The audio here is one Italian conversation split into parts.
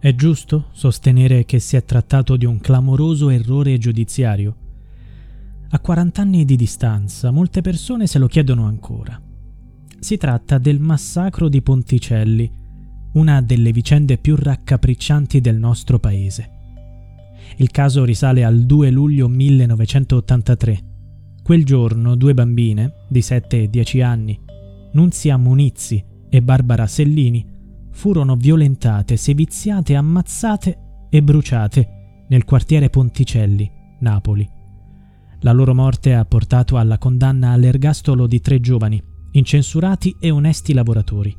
È giusto sostenere che si è trattato di un clamoroso errore giudiziario? A 40 anni di distanza molte persone se lo chiedono ancora. Si tratta del massacro di Ponticelli, una delle vicende più raccapriccianti del nostro paese. Il caso risale al 2 luglio 1983. Quel giorno due bambine di 7 e 10 anni, Nunzia Munizzi e Barbara Sellini, furono violentate, seviziate, ammazzate e bruciate nel quartiere Ponticelli, Napoli. La loro morte ha portato alla condanna all'ergastolo di tre giovani, incensurati e onesti lavoratori.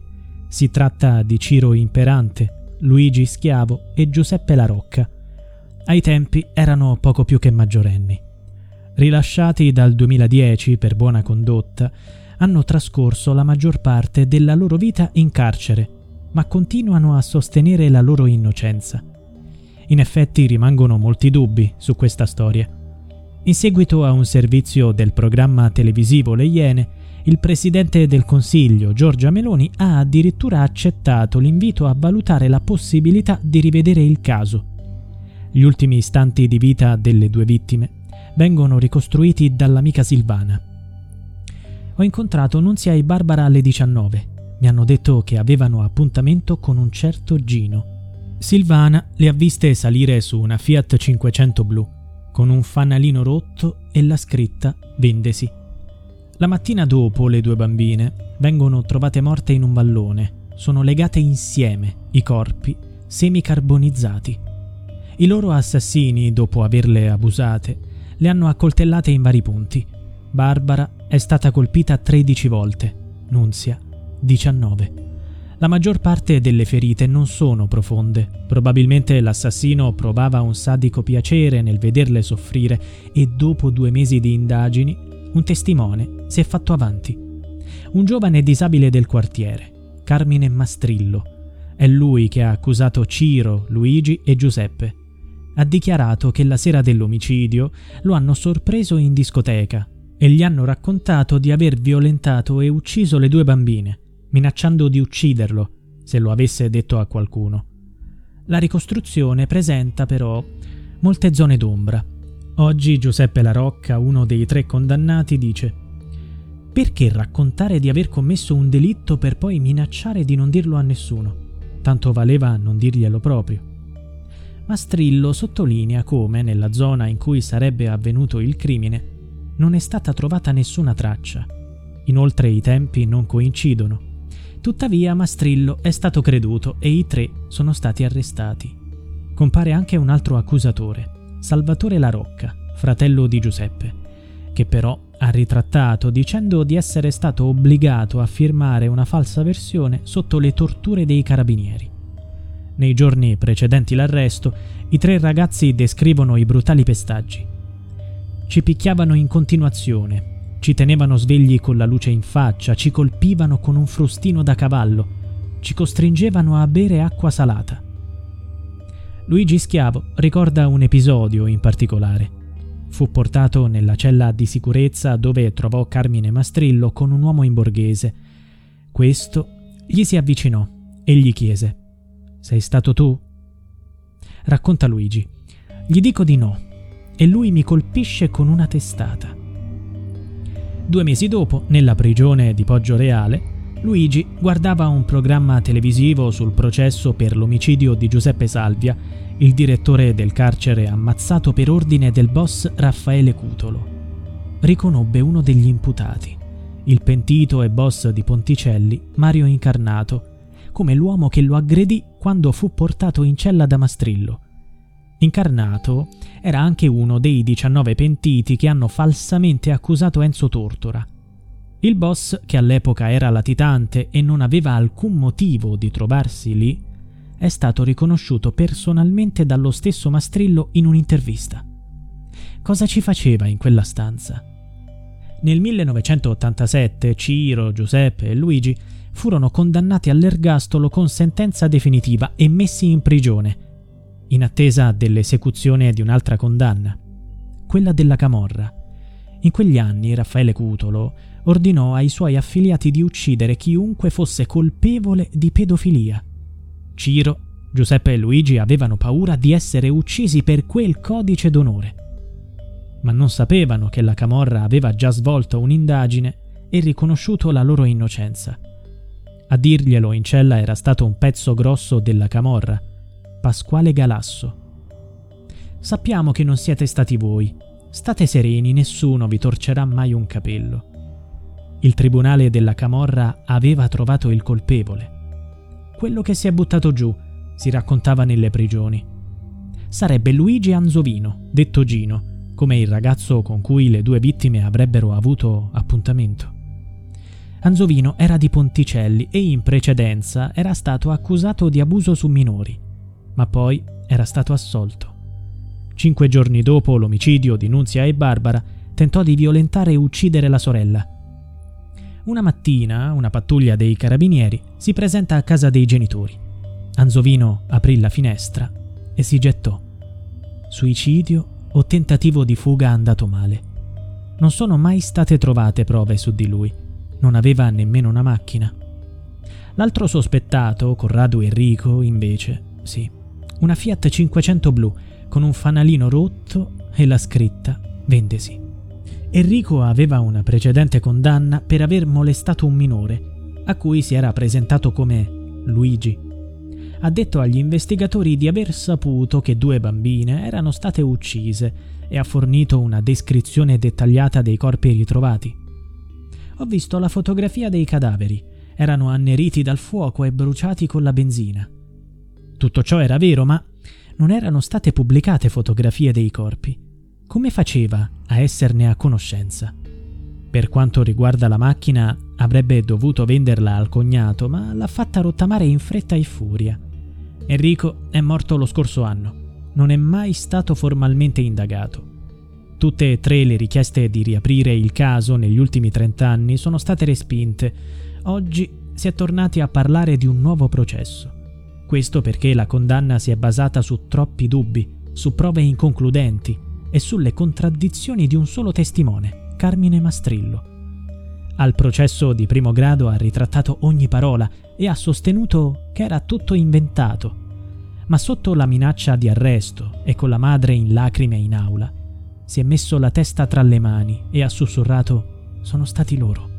Si tratta di Ciro Imperante, Luigi Schiavo e Giuseppe La Rocca. Ai tempi erano poco più che maggiorenni. Rilasciati dal 2010 per buona condotta, hanno trascorso la maggior parte della loro vita in carcere, ma continuano a sostenere la loro innocenza. In effetti rimangono molti dubbi su questa storia. In seguito a un servizio del programma televisivo Le Iene, il presidente del Consiglio, Giorgia Meloni, ha addirittura accettato l'invito a valutare la possibilità di rivedere il caso. Gli ultimi istanti di vita delle due vittime vengono ricostruiti dall'amica Silvana. Ho incontrato Nunzia e Barbara alle 19. Mi hanno detto che avevano appuntamento con un certo Gino. Silvana le ha viste salire su una Fiat 500 blu, con un fanalino rotto e la scritta Vendesi. La mattina dopo le due bambine vengono trovate morte in un vallone. Sono legate insieme i corpi semicarbonizzati. I loro assassini, dopo averle abusate, le hanno accoltellate in vari punti. Barbara è stata colpita 13 volte, Nunzia 19. La maggior parte delle ferite non sono profonde. Probabilmente l'assassino provava un sadico piacere nel vederle soffrire e dopo due mesi di indagini un testimone si è fatto avanti. Un giovane disabile del quartiere, Carmine Mastrillo. È lui che ha accusato Ciro, Luigi e Giuseppe. Ha dichiarato che la sera dell'omicidio lo hanno sorpreso in discoteca e gli hanno raccontato di aver violentato e ucciso le due bambine, minacciando di ucciderlo se lo avesse detto a qualcuno. La ricostruzione presenta però molte zone d'ombra Oggi Giuseppe La Rocca, uno dei tre condannati, dice Perché raccontare di aver commesso un delitto per poi minacciare di non dirlo a nessuno? Tanto valeva non dirglielo proprio. Mastrillo sottolinea come, nella zona in cui sarebbe avvenuto il crimine, non è stata trovata nessuna traccia. Inoltre i tempi non coincidono. Tuttavia Mastrillo è stato creduto e i tre sono stati arrestati. Compare anche un altro accusatore, Salvatore La Rocca, fratello di Giuseppe, che però ha ritrattato dicendo di essere stato obbligato a firmare una falsa versione sotto le torture dei carabinieri. Nei giorni precedenti l'arresto, i tre ragazzi descrivono i brutali pestaggi. Ci picchiavano in continuazione, ci tenevano svegli con la luce in faccia, ci colpivano con un frustino da cavallo, ci costringevano a bere acqua salata. Luigi Schiavo ricorda un episodio in particolare. Fu portato nella cella di sicurezza dove trovò Carmine Mastrillo con un uomo in borghese. Questo gli si avvicinò e gli chiese: Sei stato tu? Racconta Luigi. Gli dico di no e lui mi colpisce con una testata. Due mesi dopo, nella prigione di Poggio Reale, Luigi guardava un programma televisivo sul processo per l'omicidio di Giuseppe Salvia, il direttore del carcere ammazzato per ordine del boss Raffaele Cutolo. Riconobbe uno degli imputati, il pentito e boss di Ponticelli, Mario Incarnato, come l'uomo che lo aggredì quando fu portato in cella da Mastrillo. Incarnato era anche uno dei 19 pentiti che hanno falsamente accusato Enzo Tortora il boss, che all'epoca era latitante e non aveva alcun motivo di trovarsi lì, è stato riconosciuto personalmente dallo stesso Mastrillo in un'intervista. Cosa ci faceva in quella stanza? Nel 1987 Ciro, Giuseppe e Luigi furono condannati all'ergastolo con sentenza definitiva e messi in prigione, in attesa dell'esecuzione di un'altra condanna, quella della Camorra. In quegli anni Raffaele Cutolo ordinò ai suoi affiliati di uccidere chiunque fosse colpevole di pedofilia. Ciro Giuseppe e Luigi avevano paura di essere uccisi per quel codice d'onore. Ma non sapevano che la Camorra aveva già svolto un'indagine e riconosciuto la loro innocenza. A dirglielo in cella era stato un pezzo grosso della Camorra, Pasquale Galasso. Sappiamo che non siete stati voi. State sereni, nessuno vi torcerà mai un capello. Il tribunale della Camorra aveva trovato il colpevole. Quello che si è buttato giù, si raccontava nelle prigioni. Sarebbe Luigi Anzovino, detto Gino, come il ragazzo con cui le due vittime avrebbero avuto appuntamento. Anzovino era di Ponticelli e in precedenza era stato accusato di abuso su minori, ma poi era stato assolto. Cinque giorni dopo l'omicidio di Nunzia e Barbara, tentò di violentare e uccidere la sorella. Una mattina una pattuglia dei carabinieri si presenta a casa dei genitori. Anzovino aprì la finestra e si gettò. Suicidio o tentativo di fuga andato male. Non sono mai state trovate prove su di lui. Non aveva nemmeno una macchina. L'altro sospettato, Corrado Enrico, invece, sì, una Fiat 500 blu con un fanalino rotto e la scritta Vendesi. Enrico aveva una precedente condanna per aver molestato un minore, a cui si era presentato come Luigi ha detto agli investigatori di aver saputo che due bambine erano state uccise e ha fornito una descrizione dettagliata dei corpi ritrovati. Ho visto la fotografia dei cadaveri. Erano anneriti dal fuoco e bruciati con la benzina. Tutto ciò era vero, ma non erano state pubblicate fotografie dei corpi. Come faceva a esserne a conoscenza? Per quanto riguarda la macchina, avrebbe dovuto venderla al cognato, ma l'ha fatta rottamare in fretta e furia. Enrico è morto lo scorso anno. Non è mai stato formalmente indagato. Tutte e tre le richieste di riaprire il caso negli ultimi 30 anni sono state respinte. Oggi si è tornati a parlare di un nuovo processo. Questo perché la condanna si è basata su troppi dubbi, su prove inconcludenti e sulle contraddizioni di un solo testimone, Carmine Mastrillo. Al processo di primo grado ha ritrattato ogni parola e ha sostenuto che era tutto inventato. Ma sotto la minaccia di arresto e con la madre in lacrime in aula, si è messo la testa tra le mani e ha sussurrato sono stati loro.